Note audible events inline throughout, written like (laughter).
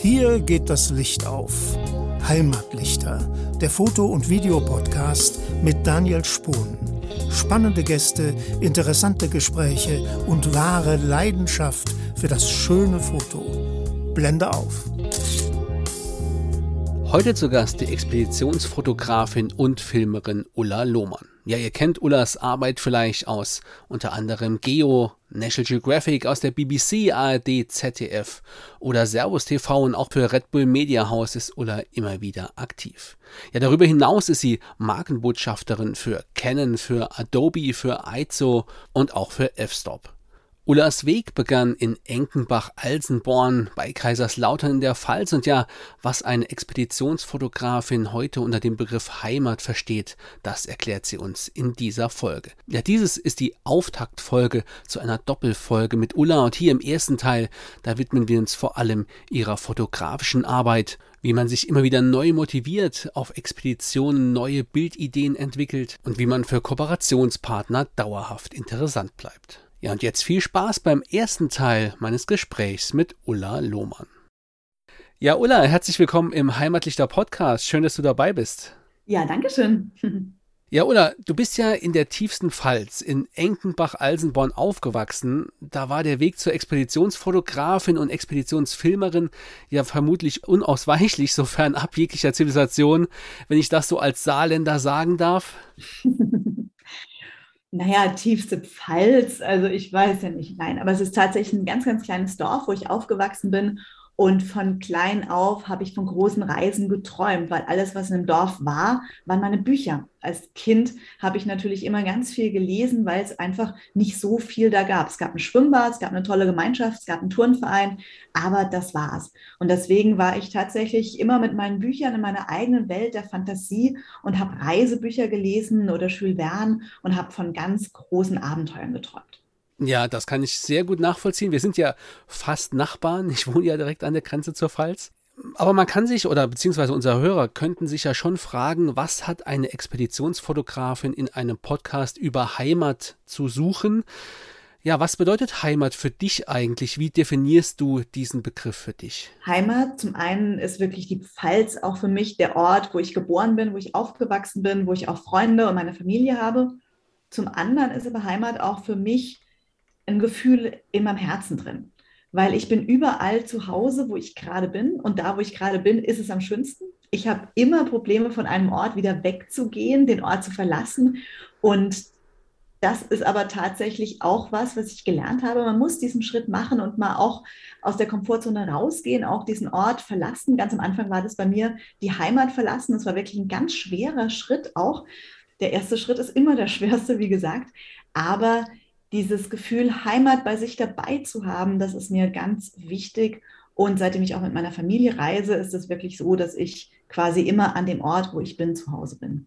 Hier geht das Licht auf. Heimatlichter, der Foto- und Videopodcast mit Daniel Spohn. Spannende Gäste, interessante Gespräche und wahre Leidenschaft für das schöne Foto. Blende auf. Heute zu Gast die Expeditionsfotografin und Filmerin Ulla Lohmann. Ja, ihr kennt Ullas Arbeit vielleicht aus unter anderem Geo, National Geographic, aus der BBC, ARD, ZDF oder Servus TV und auch für Red Bull Media House ist Ulla immer wieder aktiv. Ja, darüber hinaus ist sie Markenbotschafterin für Canon, für Adobe, für Aizo und auch für F-Stop. Ullas Weg begann in Enkenbach-Alsenborn bei Kaiserslautern in der Pfalz und ja, was eine Expeditionsfotografin heute unter dem Begriff Heimat versteht, das erklärt sie uns in dieser Folge. Ja, dieses ist die Auftaktfolge zu einer Doppelfolge mit Ulla und hier im ersten Teil, da widmen wir uns vor allem ihrer fotografischen Arbeit, wie man sich immer wieder neu motiviert, auf Expeditionen neue Bildideen entwickelt und wie man für Kooperationspartner dauerhaft interessant bleibt. Ja, und jetzt viel Spaß beim ersten Teil meines Gesprächs mit Ulla Lohmann. Ja, Ulla, herzlich willkommen im Heimatlichter Podcast. Schön, dass du dabei bist. Ja, danke schön. (laughs) Ja, Ulla, du bist ja in der tiefsten Pfalz, in Enkenbach-Alsenborn aufgewachsen. Da war der Weg zur Expeditionsfotografin und Expeditionsfilmerin ja vermutlich unausweichlich, sofern ab jeglicher Zivilisation, wenn ich das so als Saarländer sagen darf. (laughs) naja, tiefste Pfalz, also ich weiß ja nicht, nein, aber es ist tatsächlich ein ganz, ganz kleines Dorf, wo ich aufgewachsen bin und von klein auf habe ich von großen Reisen geträumt, weil alles, was in dem Dorf war, waren meine Bücher. Als Kind habe ich natürlich immer ganz viel gelesen, weil es einfach nicht so viel da gab. Es gab ein Schwimmbad, es gab eine tolle Gemeinschaft, es gab einen Turnverein, aber das war's. Und deswegen war ich tatsächlich immer mit meinen Büchern in meiner eigenen Welt der Fantasie und habe Reisebücher gelesen oder Jules Verne und habe von ganz großen Abenteuern geträumt. Ja, das kann ich sehr gut nachvollziehen. Wir sind ja fast Nachbarn. Ich wohne ja direkt an der Grenze zur Pfalz. Aber man kann sich, oder beziehungsweise unsere Hörer könnten sich ja schon fragen, was hat eine Expeditionsfotografin in einem Podcast über Heimat zu suchen? Ja, was bedeutet Heimat für dich eigentlich? Wie definierst du diesen Begriff für dich? Heimat, zum einen ist wirklich die Pfalz auch für mich der Ort, wo ich geboren bin, wo ich aufgewachsen bin, wo ich auch Freunde und meine Familie habe. Zum anderen ist aber Heimat auch für mich ein Gefühl in meinem Herzen drin, weil ich bin überall zu Hause, wo ich gerade bin und da, wo ich gerade bin, ist es am schönsten. Ich habe immer Probleme, von einem Ort wieder wegzugehen, den Ort zu verlassen und das ist aber tatsächlich auch was, was ich gelernt habe. Man muss diesen Schritt machen und mal auch aus der Komfortzone rausgehen, auch diesen Ort verlassen. Ganz am Anfang war das bei mir die Heimat verlassen. Das war wirklich ein ganz schwerer Schritt auch. Der erste Schritt ist immer der (laughs) schwerste, wie gesagt. Aber dieses Gefühl, Heimat bei sich dabei zu haben, das ist mir ganz wichtig. Und seitdem ich auch mit meiner Familie reise, ist es wirklich so, dass ich quasi immer an dem Ort, wo ich bin, zu Hause bin.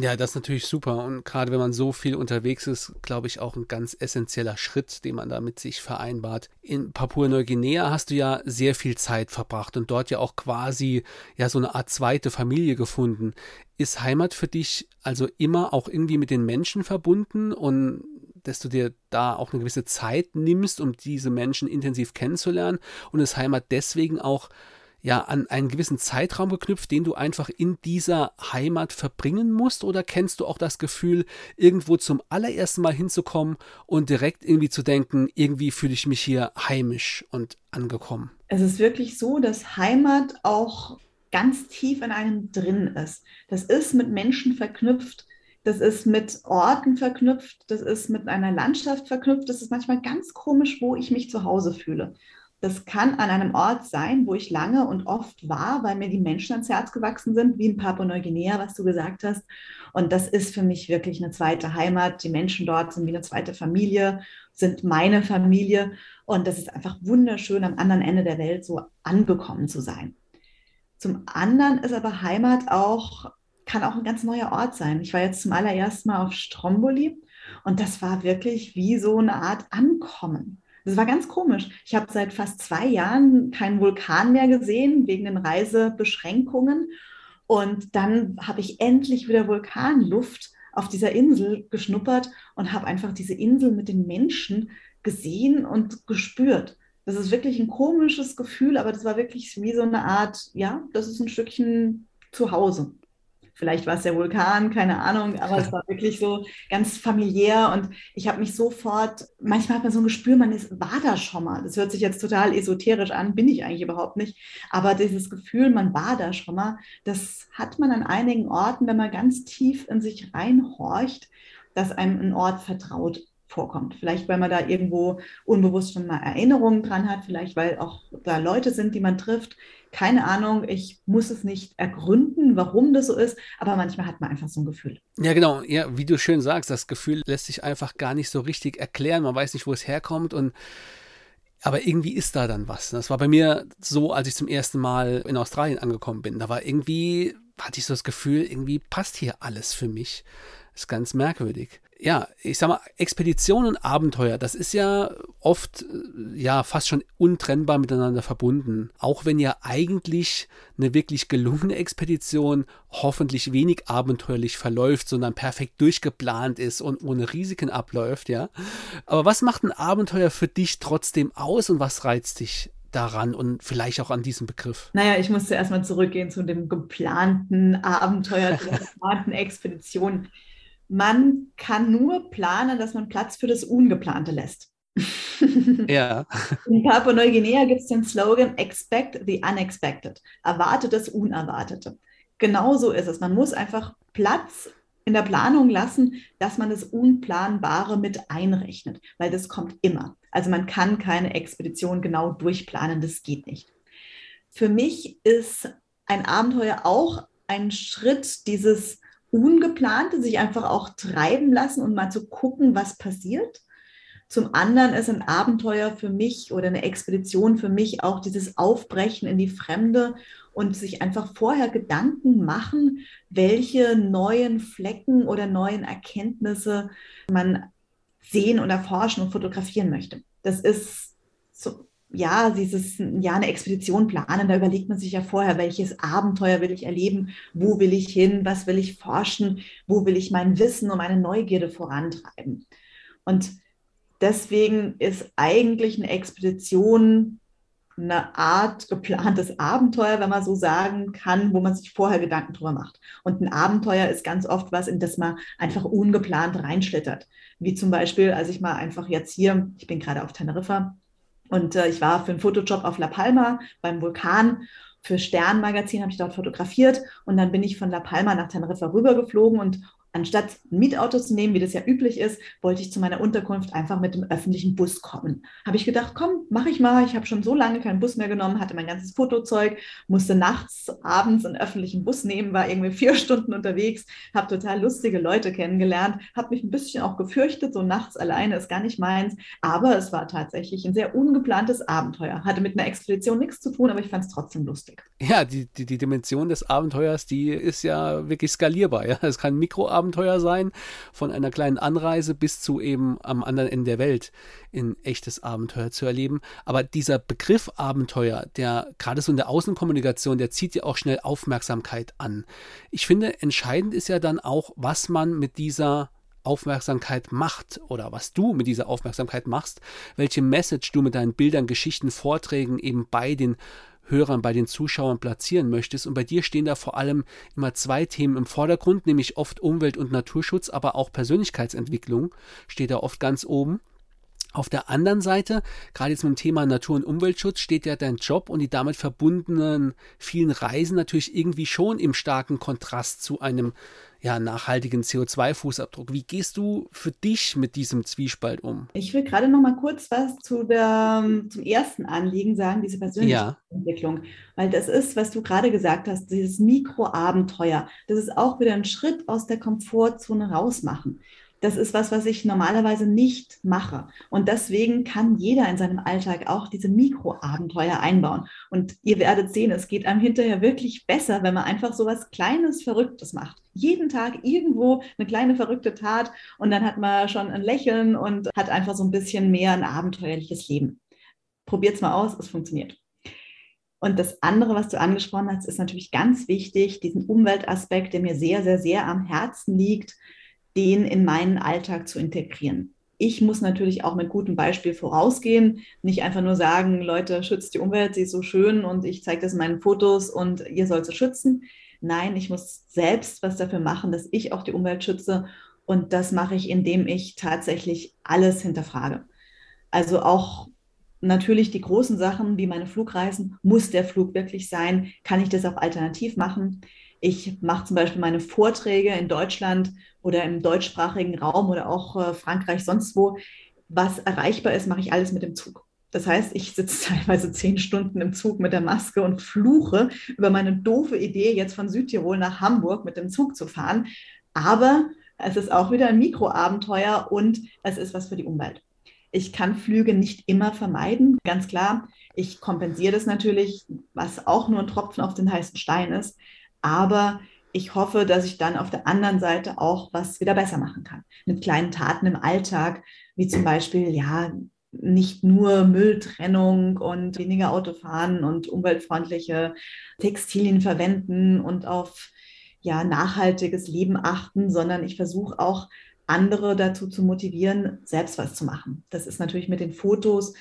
Ja, das ist natürlich super. Und gerade wenn man so viel unterwegs ist, glaube ich, auch ein ganz essentieller Schritt, den man da mit sich vereinbart. In Papua-Neuguinea hast du ja sehr viel Zeit verbracht und dort ja auch quasi ja so eine Art zweite Familie gefunden. Ist Heimat für dich also immer auch irgendwie mit den Menschen verbunden und dass du dir da auch eine gewisse Zeit nimmst, um diese Menschen intensiv kennenzulernen und ist Heimat deswegen auch ja an einen gewissen Zeitraum geknüpft, den du einfach in dieser Heimat verbringen musst? Oder kennst du auch das Gefühl, irgendwo zum allerersten Mal hinzukommen und direkt irgendwie zu denken, irgendwie fühle ich mich hier heimisch und angekommen? Es ist wirklich so, dass Heimat auch ganz tief in einem drin ist. Das ist mit Menschen verknüpft, das ist mit Orten verknüpft, das ist mit einer Landschaft verknüpft, das ist manchmal ganz komisch, wo ich mich zu Hause fühle. Das kann an einem Ort sein, wo ich lange und oft war, weil mir die Menschen ans Herz gewachsen sind, wie in Papua-Neuguinea, was du gesagt hast. Und das ist für mich wirklich eine zweite Heimat. Die Menschen dort sind wie eine zweite Familie, sind meine Familie. Und das ist einfach wunderschön, am anderen Ende der Welt so angekommen zu sein. Zum anderen ist aber Heimat auch kann auch ein ganz neuer Ort sein. Ich war jetzt zum allerersten Mal auf Stromboli und das war wirklich wie so eine Art Ankommen. Das war ganz komisch. Ich habe seit fast zwei Jahren keinen Vulkan mehr gesehen wegen den Reisebeschränkungen. Und dann habe ich endlich wieder Vulkanluft auf dieser Insel geschnuppert und habe einfach diese Insel mit den Menschen gesehen und gespürt. Das ist wirklich ein komisches Gefühl, aber das war wirklich wie so eine Art, ja, das ist ein Stückchen Zuhause. Vielleicht war es der Vulkan, keine Ahnung, aber es war wirklich so ganz familiär und ich habe mich sofort, manchmal hat man so ein Gespür, man ist, war da schon mal. Das hört sich jetzt total esoterisch an, bin ich eigentlich überhaupt nicht. Aber dieses Gefühl, man war da schon mal, das hat man an einigen Orten, wenn man ganz tief in sich reinhorcht, dass einem ein Ort vertraut vorkommt. Vielleicht, weil man da irgendwo unbewusst schon mal Erinnerungen dran hat, vielleicht, weil auch da Leute sind, die man trifft. Keine Ahnung, ich muss es nicht ergründen, warum das so ist, aber manchmal hat man einfach so ein Gefühl. Ja, genau. Ja, wie du schön sagst, das Gefühl lässt sich einfach gar nicht so richtig erklären. Man weiß nicht, wo es herkommt und aber irgendwie ist da dann was. Das war bei mir so, als ich zum ersten Mal in Australien angekommen bin. Da war irgendwie, hatte ich so das Gefühl, irgendwie passt hier alles für mich. Das ist ganz merkwürdig ja, ich sag mal, Expedition und Abenteuer, das ist ja oft, äh, ja, fast schon untrennbar miteinander verbunden. Auch wenn ja eigentlich eine wirklich gelungene Expedition hoffentlich wenig abenteuerlich verläuft, sondern perfekt durchgeplant ist und ohne Risiken abläuft, ja. Aber was macht ein Abenteuer für dich trotzdem aus und was reizt dich daran und vielleicht auch an diesem Begriff? Naja, ich musste erstmal zurückgehen zu dem geplanten Abenteuer, der geplanten Expedition man kann nur planen, dass man Platz für das Ungeplante lässt. (laughs) ja. In Papua Neuguinea gibt es den Slogan Expect the Unexpected. Erwartet das Unerwartete. Genauso ist es. Man muss einfach Platz in der Planung lassen, dass man das Unplanbare mit einrechnet, weil das kommt immer. Also man kann keine Expedition genau durchplanen, das geht nicht. Für mich ist ein Abenteuer auch ein Schritt dieses Ungeplante, sich einfach auch treiben lassen und mal zu gucken, was passiert. Zum anderen ist ein Abenteuer für mich oder eine Expedition für mich auch dieses Aufbrechen in die Fremde und sich einfach vorher Gedanken machen, welche neuen Flecken oder neuen Erkenntnisse man sehen und erforschen und fotografieren möchte. Das ist so, ja, dieses ja eine Expedition planen, da überlegt man sich ja vorher, welches Abenteuer will ich erleben, wo will ich hin, was will ich forschen, wo will ich mein Wissen und meine Neugierde vorantreiben. Und deswegen ist eigentlich eine Expedition eine Art geplantes Abenteuer, wenn man so sagen kann, wo man sich vorher Gedanken drüber macht. Und ein Abenteuer ist ganz oft was, in das man einfach ungeplant reinschlittert. Wie zum Beispiel, als ich mal einfach jetzt hier, ich bin gerade auf Teneriffa, und äh, ich war für einen Fotojob auf La Palma beim Vulkan. Für Sternmagazin habe ich dort fotografiert und dann bin ich von La Palma nach Teneriffa rübergeflogen und Anstatt ein Mietauto zu nehmen, wie das ja üblich ist, wollte ich zu meiner Unterkunft einfach mit dem öffentlichen Bus kommen. Habe ich gedacht, komm, mache ich mal. Ich habe schon so lange keinen Bus mehr genommen, hatte mein ganzes Fotozeug, musste nachts, abends einen öffentlichen Bus nehmen, war irgendwie vier (laughs) Stunden unterwegs, habe total lustige Leute kennengelernt, habe mich ein bisschen auch gefürchtet, so nachts alleine ist gar nicht meins. Aber es war tatsächlich ein sehr ungeplantes Abenteuer. Hatte mit einer Expedition nichts zu tun, aber ich fand es trotzdem lustig. Ja, die, die, die Dimension des Abenteuers, die ist ja wirklich skalierbar. Ja? Es kann ein Mikroabenteuer Abenteuer sein, von einer kleinen Anreise bis zu eben am anderen Ende der Welt in echtes Abenteuer zu erleben. Aber dieser Begriff Abenteuer, der gerade so in der Außenkommunikation, der zieht ja auch schnell Aufmerksamkeit an. Ich finde, entscheidend ist ja dann auch, was man mit dieser Aufmerksamkeit macht oder was du mit dieser Aufmerksamkeit machst, welche Message du mit deinen Bildern, Geschichten, Vorträgen eben bei den Hörern, bei den Zuschauern platzieren möchtest. Und bei dir stehen da vor allem immer zwei Themen im Vordergrund, nämlich oft Umwelt- und Naturschutz, aber auch Persönlichkeitsentwicklung steht da oft ganz oben. Auf der anderen Seite, gerade jetzt mit dem Thema Natur- und Umweltschutz, steht ja dein Job und die damit verbundenen vielen Reisen natürlich irgendwie schon im starken Kontrast zu einem ja, nachhaltigen CO2-Fußabdruck. Wie gehst du für dich mit diesem Zwiespalt um? Ich will gerade noch mal kurz was zu der, zum ersten Anliegen sagen, diese Persönlichkeitsentwicklung. Ja. Weil das ist, was du gerade gesagt hast, dieses Mikroabenteuer. Das ist auch wieder ein Schritt aus der Komfortzone rausmachen das ist was, was ich normalerweise nicht mache. Und deswegen kann jeder in seinem Alltag auch diese Mikroabenteuer einbauen. Und ihr werdet sehen, es geht einem hinterher wirklich besser, wenn man einfach so was Kleines, Verrücktes macht. Jeden Tag irgendwo eine kleine verrückte Tat und dann hat man schon ein Lächeln und hat einfach so ein bisschen mehr ein abenteuerliches Leben. Probiert es mal aus, es funktioniert. Und das andere, was du angesprochen hast, ist natürlich ganz wichtig, diesen Umweltaspekt, der mir sehr, sehr, sehr am Herzen liegt, den in meinen Alltag zu integrieren. ich muss natürlich auch mit gutem Beispiel vorausgehen, nicht einfach nur sagen, Leute, schützt die Umwelt, sie ist so schön und ich zeige das in meinen Fotos und ihr sollt sie schützen. Nein, ich muss selbst was dafür machen, dass ich auch die Umwelt schütze und das mache ich, indem ich tatsächlich alles hinterfrage. Also auch natürlich die großen Sachen wie meine Flugreisen. Muss der Flug wirklich sein? Kann ich das auch alternativ machen? Ich mache zum Beispiel meine Vorträge in Deutschland oder im deutschsprachigen Raum oder auch äh, Frankreich, sonst wo. Was erreichbar ist, mache ich alles mit dem Zug. Das heißt, ich sitze (laughs) teilweise zehn Stunden im Zug mit der Maske und fluche über meine doofe Idee, jetzt von Südtirol nach Hamburg mit dem Zug zu fahren. Aber es ist auch wieder ein Mikroabenteuer und es ist was für die Umwelt. Ich kann Flüge nicht immer vermeiden, ganz klar. Ich kompensiere das natürlich, was auch nur ein Tropfen auf den heißen Stein ist. Aber ich hoffe, dass ich dann auf der anderen Seite auch was wieder besser machen kann. Mit kleinen Taten im Alltag, wie zum Beispiel, ja, nicht nur Mülltrennung und weniger Autofahren und umweltfreundliche Textilien verwenden und auf ja, nachhaltiges Leben achten, sondern ich versuche auch andere dazu zu motivieren, selbst was zu machen. Das ist natürlich mit den Fotos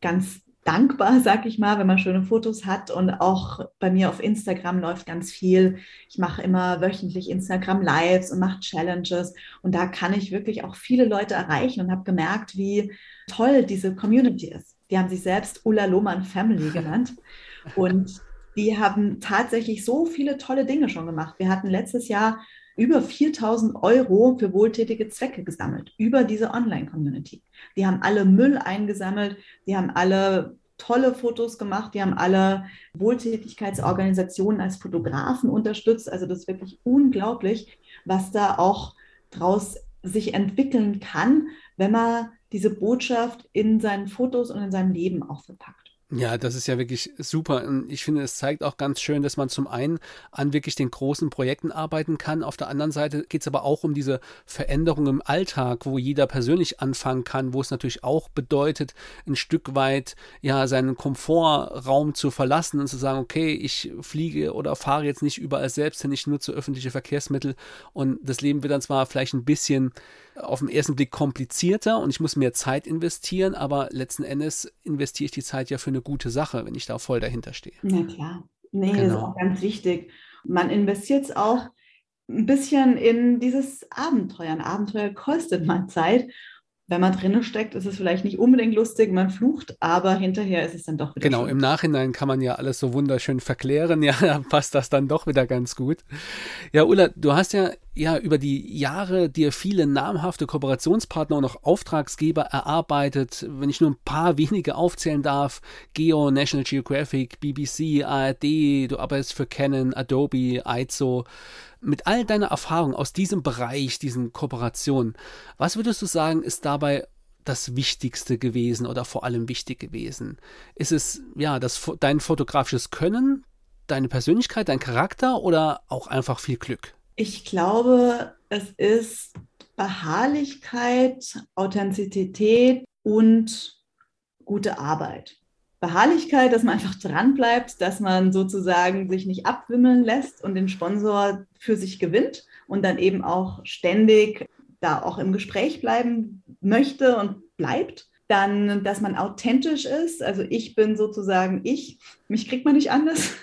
ganz dankbar, sag ich mal, wenn man schöne Fotos hat. Und auch bei mir auf Instagram läuft ganz viel. Ich mache immer wöchentlich Instagram Lives und mache Challenges. Und da kann ich wirklich auch viele Leute erreichen und habe gemerkt, wie toll diese Community ist. Die haben sich selbst Ulla Lohmann Family genannt. (laughs) Und die haben tatsächlich so viele tolle Dinge schon gemacht. Wir hatten letztes Jahr über 4000 Euro für wohltätige Zwecke gesammelt, über diese Online-Community. Die haben alle Müll eingesammelt, die haben alle tolle Fotos gemacht, die haben alle Wohltätigkeitsorganisationen als Fotografen unterstützt. Also das ist wirklich unglaublich, was da auch draus sich entwickeln kann, wenn man diese Botschaft in seinen Fotos und in seinem Leben auch verpackt. Ja, das ist ja wirklich super. Und ich finde, es zeigt auch ganz schön, dass man zum einen an wirklich den großen Projekten arbeiten kann. Auf der anderen Seite geht es aber auch um diese Veränderung im Alltag, wo jeder persönlich anfangen kann, wo es natürlich auch bedeutet, ein Stück weit ja seinen Komfortraum zu verlassen und zu sagen, okay, ich fliege oder fahre jetzt nicht überall selbst hin, ich nutze öffentliche Verkehrsmittel und das Leben wird dann zwar vielleicht ein bisschen auf den ersten Blick komplizierter und ich muss mehr Zeit investieren, aber letzten Endes investiere ich die Zeit ja für eine gute Sache, wenn ich da voll dahinter stehe. Na klar. Nee, genau. das ist genau. auch ganz wichtig. Man investiert es auch ein bisschen in dieses Abenteuer. Ein Abenteuer kostet mal Zeit wenn man drinnen steckt, ist es vielleicht nicht unbedingt lustig, man flucht, aber hinterher ist es dann doch wieder. Genau, schön. im Nachhinein kann man ja alles so wunderschön verklären, (laughs) ja, da passt das dann doch wieder ganz gut. Ja, Ulla, du hast ja, ja über die Jahre dir viele namhafte Kooperationspartner und auch Auftragsgeber erarbeitet. Wenn ich nur ein paar (laughs) wenige aufzählen darf, Geo, National Geographic, BBC, ARD, du arbeitest für Canon, Adobe, Aizo mit all deiner Erfahrung aus diesem Bereich, diesen Kooperationen, was würdest du sagen, ist dabei das Wichtigste gewesen oder vor allem wichtig gewesen? Ist es ja das, dein fotografisches Können, deine Persönlichkeit, dein Charakter oder auch einfach viel Glück? Ich glaube, es ist Beharrlichkeit, Authentizität und gute Arbeit. Beharrlichkeit, dass man einfach dran bleibt, dass man sozusagen sich nicht abwimmeln lässt und den Sponsor für sich gewinnt und dann eben auch ständig da auch im Gespräch bleiben möchte und bleibt. Dann, dass man authentisch ist. Also ich bin sozusagen ich. Mich kriegt man nicht anders.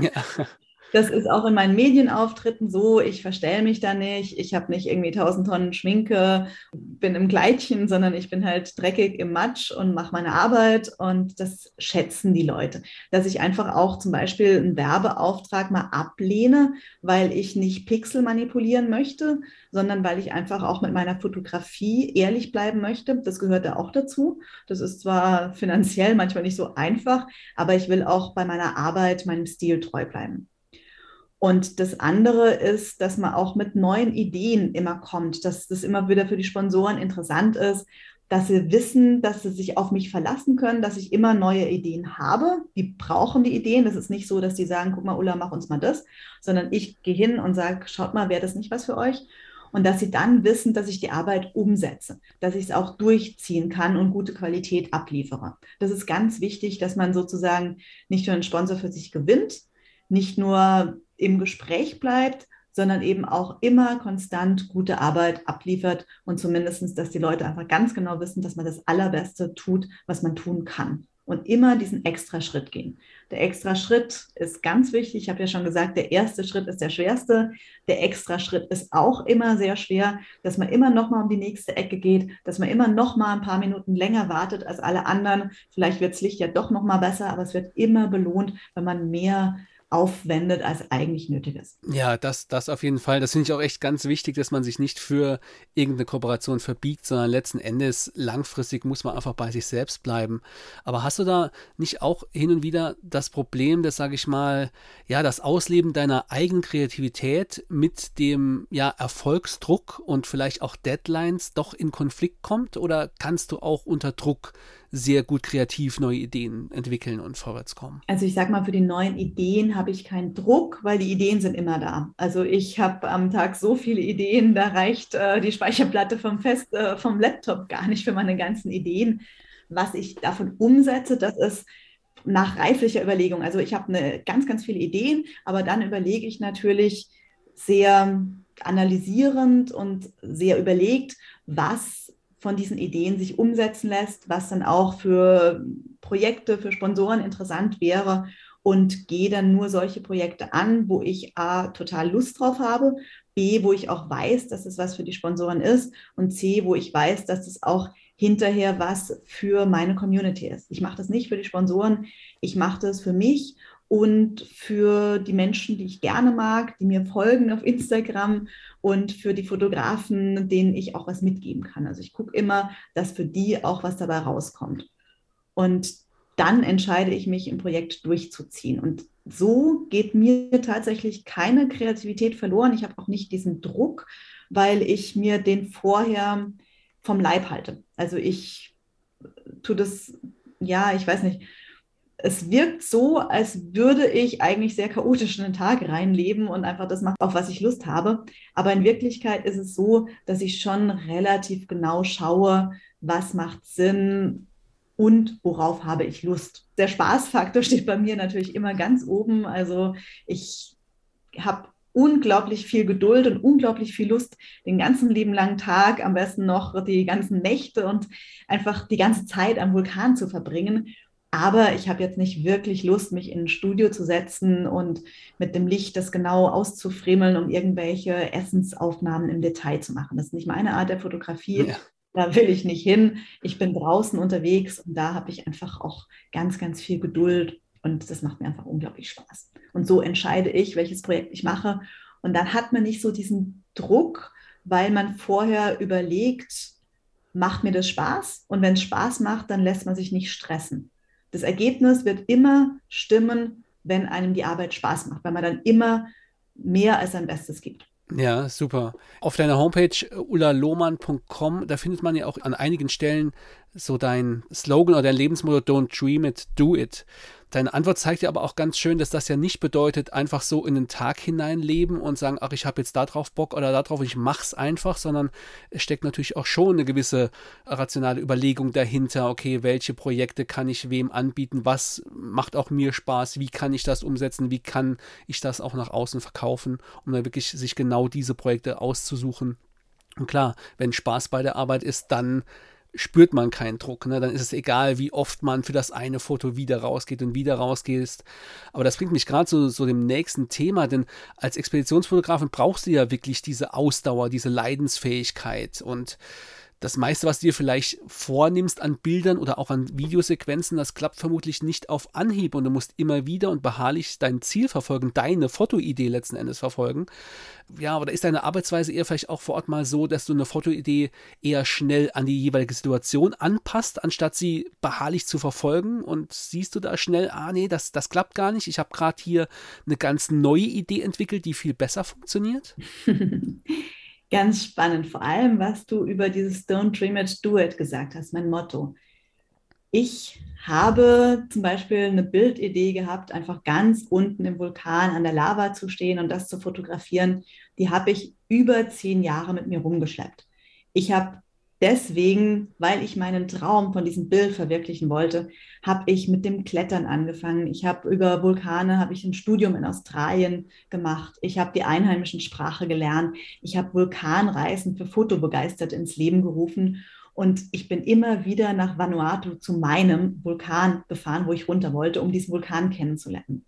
Ja. Das ist auch in meinen Medienauftritten so. Ich verstelle mich da nicht. Ich habe nicht irgendwie tausend Tonnen Schminke, bin im Kleidchen, sondern ich bin halt dreckig im Matsch und mache meine Arbeit. Und das schätzen die Leute. Dass ich einfach auch zum Beispiel einen Werbeauftrag mal ablehne, weil ich nicht Pixel manipulieren möchte, sondern weil ich einfach auch mit meiner Fotografie ehrlich bleiben möchte. Das gehört da auch dazu. Das ist zwar finanziell manchmal nicht so einfach, aber ich will auch bei meiner Arbeit meinem Stil treu bleiben. Und das andere ist, dass man auch mit neuen Ideen immer kommt, dass das immer wieder für die Sponsoren interessant ist, dass sie wissen, dass sie sich auf mich verlassen können, dass ich immer neue Ideen habe. Die brauchen die Ideen. Das ist nicht so, dass die sagen, guck mal, Ulla, mach uns mal das, sondern ich gehe hin und sage, schaut mal, wäre das nicht was für euch? Und dass sie dann wissen, dass ich die Arbeit umsetze, dass ich es auch durchziehen kann und gute Qualität abliefere. Das ist ganz wichtig, dass man sozusagen nicht nur einen Sponsor für sich gewinnt, nicht nur im Gespräch bleibt, sondern eben auch immer konstant gute Arbeit abliefert und zumindest, dass die Leute einfach ganz genau wissen, dass man das Allerbeste tut, was man tun kann und immer diesen extra Schritt gehen. Der extra Schritt ist ganz wichtig. Ich habe ja schon gesagt, der erste Schritt ist der schwerste. Der extra Schritt ist auch immer sehr schwer, dass man immer noch mal um die nächste Ecke geht, dass man immer noch mal ein paar Minuten länger wartet als alle anderen. Vielleicht wird das Licht ja doch noch mal besser, aber es wird immer belohnt, wenn man mehr aufwendet, als eigentlich nötig ist. Ja, das, das auf jeden Fall. Das finde ich auch echt ganz wichtig, dass man sich nicht für irgendeine Kooperation verbiegt, sondern letzten Endes langfristig muss man einfach bei sich selbst bleiben. Aber hast du da nicht auch hin und wieder das Problem, dass, sage ich mal, ja, das Ausleben deiner eigenen Kreativität mit dem ja, Erfolgsdruck und vielleicht auch Deadlines doch in Konflikt kommt? Oder kannst du auch unter Druck sehr gut kreativ neue Ideen entwickeln und vorwärts kommen? Also ich sage mal, für die neuen Ideen habe ich keinen Druck, weil die Ideen sind immer da. Also ich habe am Tag so viele Ideen, da reicht äh, die Speicherplatte vom, Fest, äh, vom Laptop gar nicht für meine ganzen Ideen. Was ich davon umsetze, das ist nach reiflicher Überlegung. Also ich habe ganz, ganz viele Ideen, aber dann überlege ich natürlich sehr analysierend und sehr überlegt, was von diesen Ideen sich umsetzen lässt, was dann auch für Projekte, für Sponsoren interessant wäre und gehe dann nur solche Projekte an, wo ich A, total Lust drauf habe, B, wo ich auch weiß, dass es was für die Sponsoren ist und C, wo ich weiß, dass es auch hinterher was für meine Community ist. Ich mache das nicht für die Sponsoren, ich mache das für mich und für die Menschen, die ich gerne mag, die mir folgen auf Instagram und für die Fotografen, denen ich auch was mitgeben kann. Also ich gucke immer, dass für die auch was dabei rauskommt. Und dann entscheide ich mich, ein Projekt durchzuziehen. Und so geht mir tatsächlich keine Kreativität verloren. Ich habe auch nicht diesen Druck, weil ich mir den vorher vom Leib halte. Also ich tue das, ja, ich weiß nicht, es wirkt so, als würde ich eigentlich sehr chaotisch in den Tag reinleben und einfach das machen, auf was ich Lust habe. Aber in Wirklichkeit ist es so, dass ich schon relativ genau schaue, was macht Sinn und worauf habe ich Lust. Der Spaßfaktor (laughs) steht bei mir natürlich immer ganz oben. Also ich habe unglaublich viel Geduld und unglaublich viel Lust, den ganzen lieben langen Tag, am besten noch die ganzen Nächte und einfach die ganze Zeit am Vulkan zu verbringen. Aber ich habe jetzt nicht wirklich Lust, mich in ein Studio zu setzen und mit dem Licht das genau auszufriemeln, um irgendwelche Essensaufnahmen im Detail zu machen. Das ist nicht meine Art der Fotografie. Ja. Da will ich nicht hin. Ich bin draußen unterwegs und da habe ich einfach auch ganz, ganz viel Geduld und das macht mir einfach unglaublich Spaß. Und so entscheide ich, welches Projekt ich mache. Und dann hat man nicht so diesen Druck, weil man vorher überlegt, macht mir das Spaß? Und wenn es Spaß macht, dann lässt man sich nicht stressen. Das Ergebnis wird immer stimmen, wenn einem die Arbeit Spaß macht, weil man dann immer mehr als sein Bestes gibt. Ja, super. Auf deiner Homepage ulalohmann.com, da findet man ja auch an einigen Stellen so dein Slogan oder dein Lebensmotto Don't Dream It, Do It. Deine Antwort zeigt ja aber auch ganz schön, dass das ja nicht bedeutet, einfach so in den Tag hineinleben und sagen, ach, ich habe jetzt da drauf Bock oder da drauf, ich mach's einfach, sondern es steckt natürlich auch schon eine gewisse rationale Überlegung dahinter, okay, welche Projekte kann ich wem anbieten, was macht auch mir Spaß, wie kann ich das umsetzen, wie kann ich das auch nach außen verkaufen, um dann wirklich sich genau diese Projekte auszusuchen. Und klar, wenn Spaß bei der Arbeit ist, dann spürt man keinen Druck. Ne? Dann ist es egal, wie oft man für das eine Foto wieder rausgeht und wieder rausgeht. Aber das bringt mich gerade zu so dem nächsten Thema, denn als Expeditionsfotografin brauchst du ja wirklich diese Ausdauer, diese Leidensfähigkeit und das meiste, was du dir vielleicht vornimmst an Bildern oder auch an Videosequenzen, das klappt vermutlich nicht auf Anhieb und du musst immer wieder und beharrlich dein Ziel verfolgen, deine Fotoidee letzten Endes verfolgen. Ja, oder ist deine Arbeitsweise eher vielleicht auch vor Ort mal so, dass du eine Fotoidee eher schnell an die jeweilige Situation anpasst, anstatt sie beharrlich zu verfolgen und siehst du da schnell, ah nee, das, das klappt gar nicht, ich habe gerade hier eine ganz neue Idee entwickelt, die viel besser funktioniert? (laughs) ganz spannend, vor allem, was du über dieses Don't Dream It, Do It gesagt hast, mein Motto. Ich habe zum Beispiel eine Bildidee gehabt, einfach ganz unten im Vulkan an der Lava zu stehen und das zu fotografieren. Die habe ich über zehn Jahre mit mir rumgeschleppt. Ich habe deswegen, weil ich meinen Traum von diesem Bild verwirklichen wollte, habe ich mit dem Klettern angefangen. Ich habe über Vulkane, habe ich ein Studium in Australien gemacht. Ich habe die einheimischen Sprache gelernt. Ich habe Vulkanreisen für Fotobegeistert ins Leben gerufen. Und ich bin immer wieder nach Vanuatu zu meinem Vulkan gefahren, wo ich runter wollte, um diesen Vulkan kennenzulernen.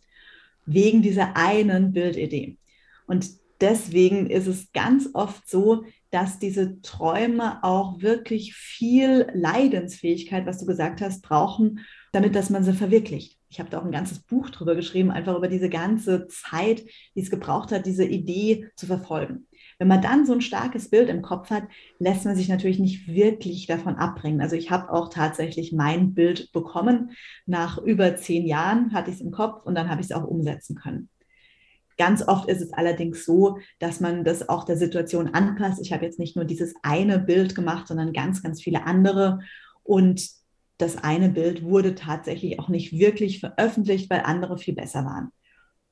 Wegen dieser einen Bildidee. Und deswegen ist es ganz oft so, dass diese Träume auch wirklich viel Leidensfähigkeit, was du gesagt hast, brauchen, damit dass man sie verwirklicht. Ich habe da auch ein ganzes Buch drüber geschrieben, einfach über diese ganze Zeit, die es gebraucht hat, diese Idee zu verfolgen. Wenn man dann so ein starkes Bild im Kopf hat, lässt man sich natürlich nicht wirklich davon abbringen. Also ich habe auch tatsächlich mein Bild bekommen. Nach über zehn Jahren hatte ich es im Kopf und dann habe ich es auch umsetzen können. Ganz oft ist es allerdings so, dass man das auch der Situation anpasst. Ich habe jetzt nicht nur dieses eine Bild gemacht, sondern ganz, ganz viele andere. Und das eine Bild wurde tatsächlich auch nicht wirklich veröffentlicht, weil andere viel besser waren.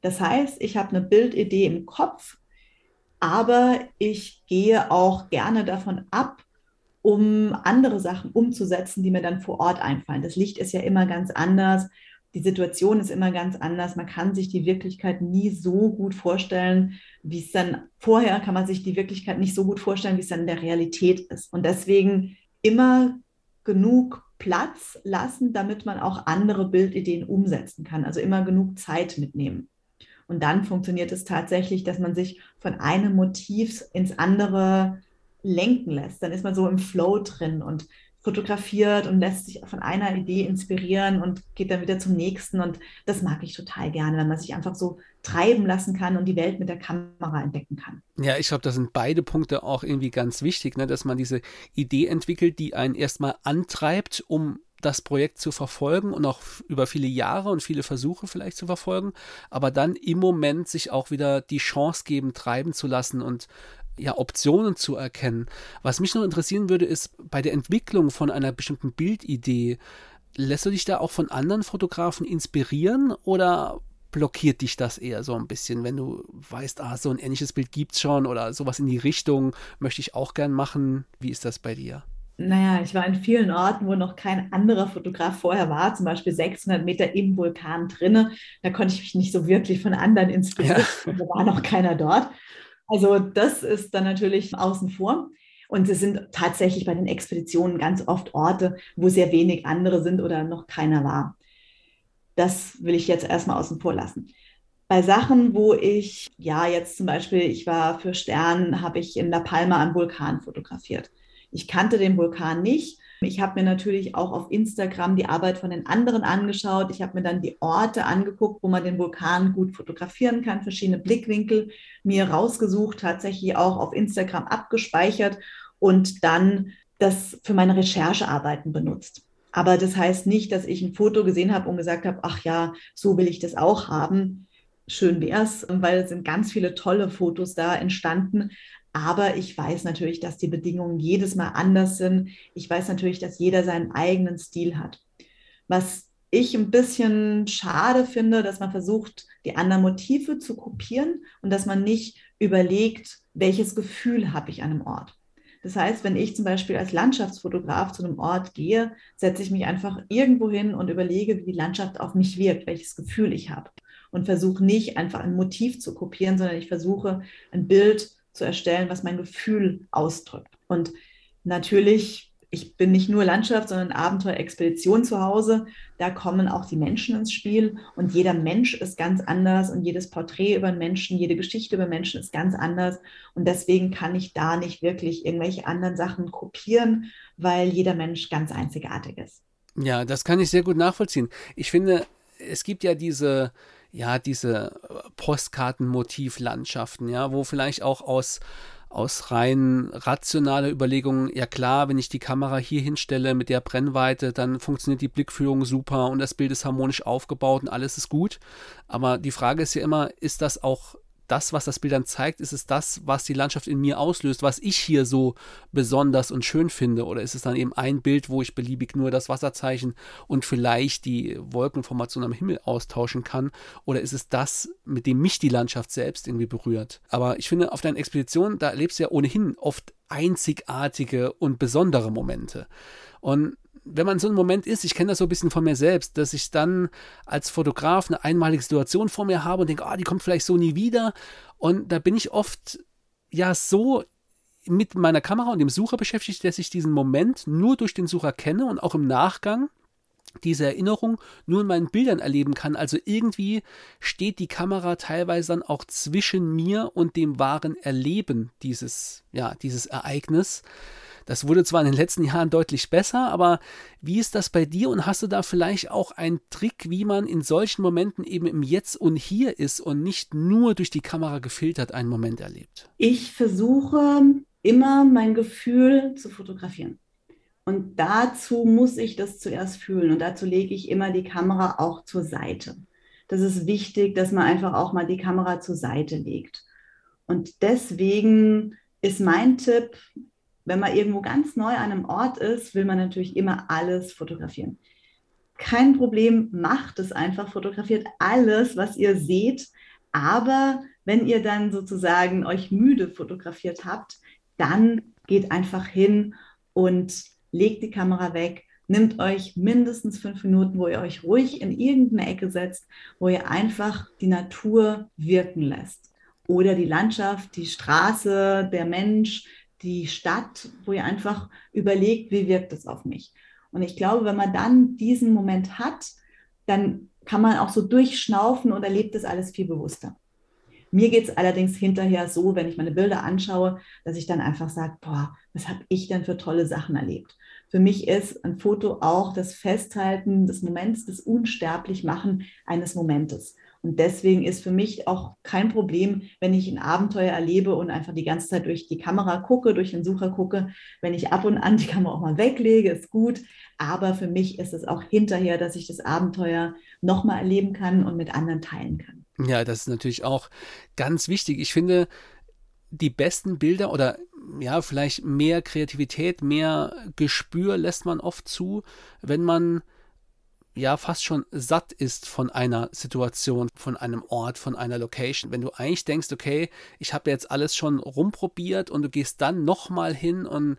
Das heißt, ich habe eine Bildidee im Kopf, aber ich gehe auch gerne davon ab, um andere Sachen umzusetzen, die mir dann vor Ort einfallen. Das Licht ist ja immer ganz anders die Situation ist immer ganz anders. Man kann sich die Wirklichkeit nie so gut vorstellen, wie es dann vorher kann man sich die Wirklichkeit nicht so gut vorstellen, wie es dann in der Realität ist. Und deswegen immer genug Platz lassen, damit man auch andere Bildideen umsetzen kann. Also immer genug Zeit mitnehmen. Und dann funktioniert es tatsächlich, dass man sich von einem Motiv ins andere lenken lässt. Dann ist man so im Flow drin und fotografiert und lässt sich von einer Idee inspirieren und geht dann wieder zum nächsten. Und das mag ich total gerne, wenn man sich einfach so treiben lassen kann und die Welt mit der Kamera entdecken kann. Ja, ich glaube, da sind beide Punkte auch irgendwie ganz wichtig, ne? dass man diese Idee entwickelt, die einen erstmal antreibt, um das Projekt zu verfolgen und auch über viele Jahre und viele Versuche vielleicht zu verfolgen, aber dann im Moment sich auch wieder die Chance geben, treiben zu lassen und ja, Optionen zu erkennen. Was mich noch interessieren würde, ist bei der Entwicklung von einer bestimmten Bildidee, lässt du dich da auch von anderen Fotografen inspirieren oder blockiert dich das eher so ein bisschen, wenn du weißt, ah, so ein ähnliches Bild gibt es schon oder sowas in die Richtung möchte ich auch gern machen? Wie ist das bei dir? Naja, ich war in vielen Orten, wo noch kein anderer Fotograf vorher war, zum Beispiel 600 Meter im Vulkan drinne. Da konnte ich mich nicht so wirklich von anderen inspirieren. Ja. Da war noch keiner dort. Also das ist dann natürlich außen vor. Und es sind tatsächlich bei den Expeditionen ganz oft Orte, wo sehr wenig andere sind oder noch keiner war. Das will ich jetzt erstmal außen vor lassen. Bei Sachen, wo ich, ja, jetzt zum Beispiel, ich war für Stern, habe ich in La Palma am Vulkan fotografiert. Ich kannte den Vulkan nicht ich habe mir natürlich auch auf Instagram die Arbeit von den anderen angeschaut. Ich habe mir dann die Orte angeguckt, wo man den Vulkan gut fotografieren kann, verschiedene Blickwinkel mir rausgesucht, tatsächlich auch auf Instagram abgespeichert und dann das für meine Recherchearbeiten benutzt. Aber das heißt nicht, dass ich ein Foto gesehen habe und gesagt habe, ach ja, so will ich das auch haben. Schön wäre es, weil es sind ganz viele tolle Fotos da entstanden. Aber ich weiß natürlich, dass die Bedingungen jedes Mal anders sind. Ich weiß natürlich, dass jeder seinen eigenen Stil hat. Was ich ein bisschen schade finde, dass man versucht, die anderen Motive zu kopieren und dass man nicht überlegt, welches Gefühl habe ich an einem Ort. Das heißt, wenn ich zum Beispiel als Landschaftsfotograf zu einem Ort gehe, setze ich mich einfach irgendwo hin und überlege, wie die Landschaft auf mich wirkt, welches Gefühl ich habe. Und versuche nicht einfach ein Motiv zu kopieren, sondern ich versuche ein Bild zu erstellen, was mein Gefühl ausdrückt. Und natürlich, ich bin nicht nur Landschaft, sondern Abenteuer-Expedition zu Hause. Da kommen auch die Menschen ins Spiel und jeder Mensch ist ganz anders und jedes Porträt über Menschen, jede Geschichte über Menschen ist ganz anders. Und deswegen kann ich da nicht wirklich irgendwelche anderen Sachen kopieren, weil jeder Mensch ganz einzigartig ist. Ja, das kann ich sehr gut nachvollziehen. Ich finde, es gibt ja diese ja, diese Postkartenmotivlandschaften, ja, wo vielleicht auch aus, aus rein rationaler Überlegungen, ja klar, wenn ich die Kamera hier hinstelle mit der Brennweite, dann funktioniert die Blickführung super und das Bild ist harmonisch aufgebaut und alles ist gut. Aber die Frage ist ja immer, ist das auch das, was das Bild dann zeigt, ist es das, was die Landschaft in mir auslöst, was ich hier so besonders und schön finde? Oder ist es dann eben ein Bild, wo ich beliebig nur das Wasserzeichen und vielleicht die Wolkenformation am Himmel austauschen kann? Oder ist es das, mit dem mich die Landschaft selbst irgendwie berührt? Aber ich finde, auf deinen Expeditionen, da erlebst du ja ohnehin oft einzigartige und besondere Momente. Und wenn man so ein Moment ist, ich kenne das so ein bisschen von mir selbst, dass ich dann als Fotograf eine einmalige Situation vor mir habe und denke, oh, die kommt vielleicht so nie wieder. Und da bin ich oft ja so mit meiner Kamera und dem Sucher beschäftigt, dass ich diesen Moment nur durch den Sucher kenne und auch im Nachgang diese Erinnerung nur in meinen Bildern erleben kann. Also irgendwie steht die Kamera teilweise dann auch zwischen mir und dem wahren Erleben dieses, ja, dieses Ereignis. Das wurde zwar in den letzten Jahren deutlich besser, aber wie ist das bei dir und hast du da vielleicht auch einen Trick, wie man in solchen Momenten eben im Jetzt und Hier ist und nicht nur durch die Kamera gefiltert einen Moment erlebt? Ich versuche immer mein Gefühl zu fotografieren. Und dazu muss ich das zuerst fühlen und dazu lege ich immer die Kamera auch zur Seite. Das ist wichtig, dass man einfach auch mal die Kamera zur Seite legt. Und deswegen ist mein Tipp, wenn man irgendwo ganz neu an einem Ort ist, will man natürlich immer alles fotografieren. Kein Problem, macht es einfach, fotografiert alles, was ihr seht. Aber wenn ihr dann sozusagen euch müde fotografiert habt, dann geht einfach hin und legt die Kamera weg, nimmt euch mindestens fünf Minuten, wo ihr euch ruhig in irgendeine Ecke setzt, wo ihr einfach die Natur wirken lässt. Oder die Landschaft, die Straße, der Mensch, die Stadt, wo ihr einfach überlegt, wie wirkt es auf mich. Und ich glaube, wenn man dann diesen Moment hat, dann kann man auch so durchschnaufen und erlebt das alles viel bewusster. Mir geht es allerdings hinterher so, wenn ich meine Bilder anschaue, dass ich dann einfach sage, boah, was habe ich denn für tolle Sachen erlebt? Für mich ist ein Foto auch das Festhalten des Moments, das Unsterblichmachen eines Momentes. Und deswegen ist für mich auch kein Problem, wenn ich ein Abenteuer erlebe und einfach die ganze Zeit durch die Kamera gucke, durch den Sucher gucke. Wenn ich ab und an die Kamera auch mal weglege, ist gut. Aber für mich ist es auch hinterher, dass ich das Abenteuer nochmal erleben kann und mit anderen teilen kann. Ja, das ist natürlich auch ganz wichtig. Ich finde, die besten Bilder oder ja, vielleicht mehr Kreativität, mehr Gespür lässt man oft zu, wenn man ja fast schon satt ist von einer Situation, von einem Ort, von einer Location. Wenn du eigentlich denkst, okay, ich habe jetzt alles schon rumprobiert und du gehst dann nochmal hin und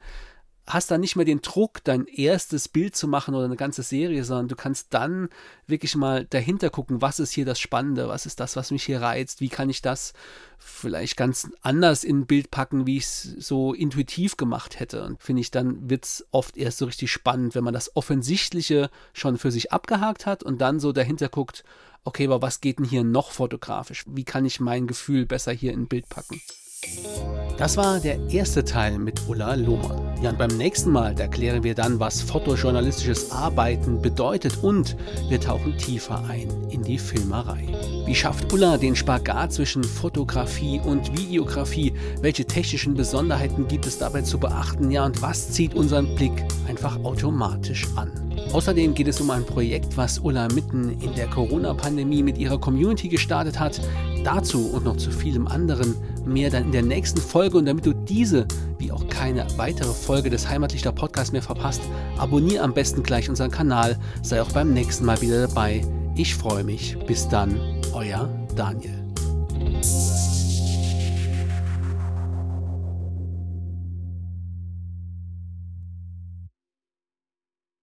hast dann nicht mehr den Druck, dein erstes Bild zu machen oder eine ganze Serie, sondern du kannst dann wirklich mal dahinter gucken, was ist hier das Spannende, was ist das, was mich hier reizt, wie kann ich das vielleicht ganz anders in ein Bild packen, wie ich es so intuitiv gemacht hätte. Und finde ich, dann wird es oft erst so richtig spannend, wenn man das Offensichtliche schon für sich abgehakt hat und dann so dahinter guckt, okay, aber was geht denn hier noch fotografisch? Wie kann ich mein Gefühl besser hier in ein Bild packen? Das war der erste Teil mit Ulla Lohmann. Ja, und beim nächsten Mal erklären wir dann, was fotojournalistisches Arbeiten bedeutet und wir tauchen tiefer ein in die Filmerei. Wie schafft Ulla den Spagat zwischen Fotografie und Videografie? Welche technischen Besonderheiten gibt es dabei zu beachten? Ja, und was zieht unseren Blick einfach automatisch an? Außerdem geht es um ein Projekt, was Ulla mitten in der Corona-Pandemie mit ihrer Community gestartet hat. Dazu und noch zu vielem anderen mehr dann in der nächsten Folge. Und damit du diese wie auch keine weitere Folge des Heimatlichter Podcasts mehr verpasst, abonniere am besten gleich unseren Kanal. Sei auch beim nächsten Mal wieder dabei. Ich freue mich. Bis dann, euer Daniel.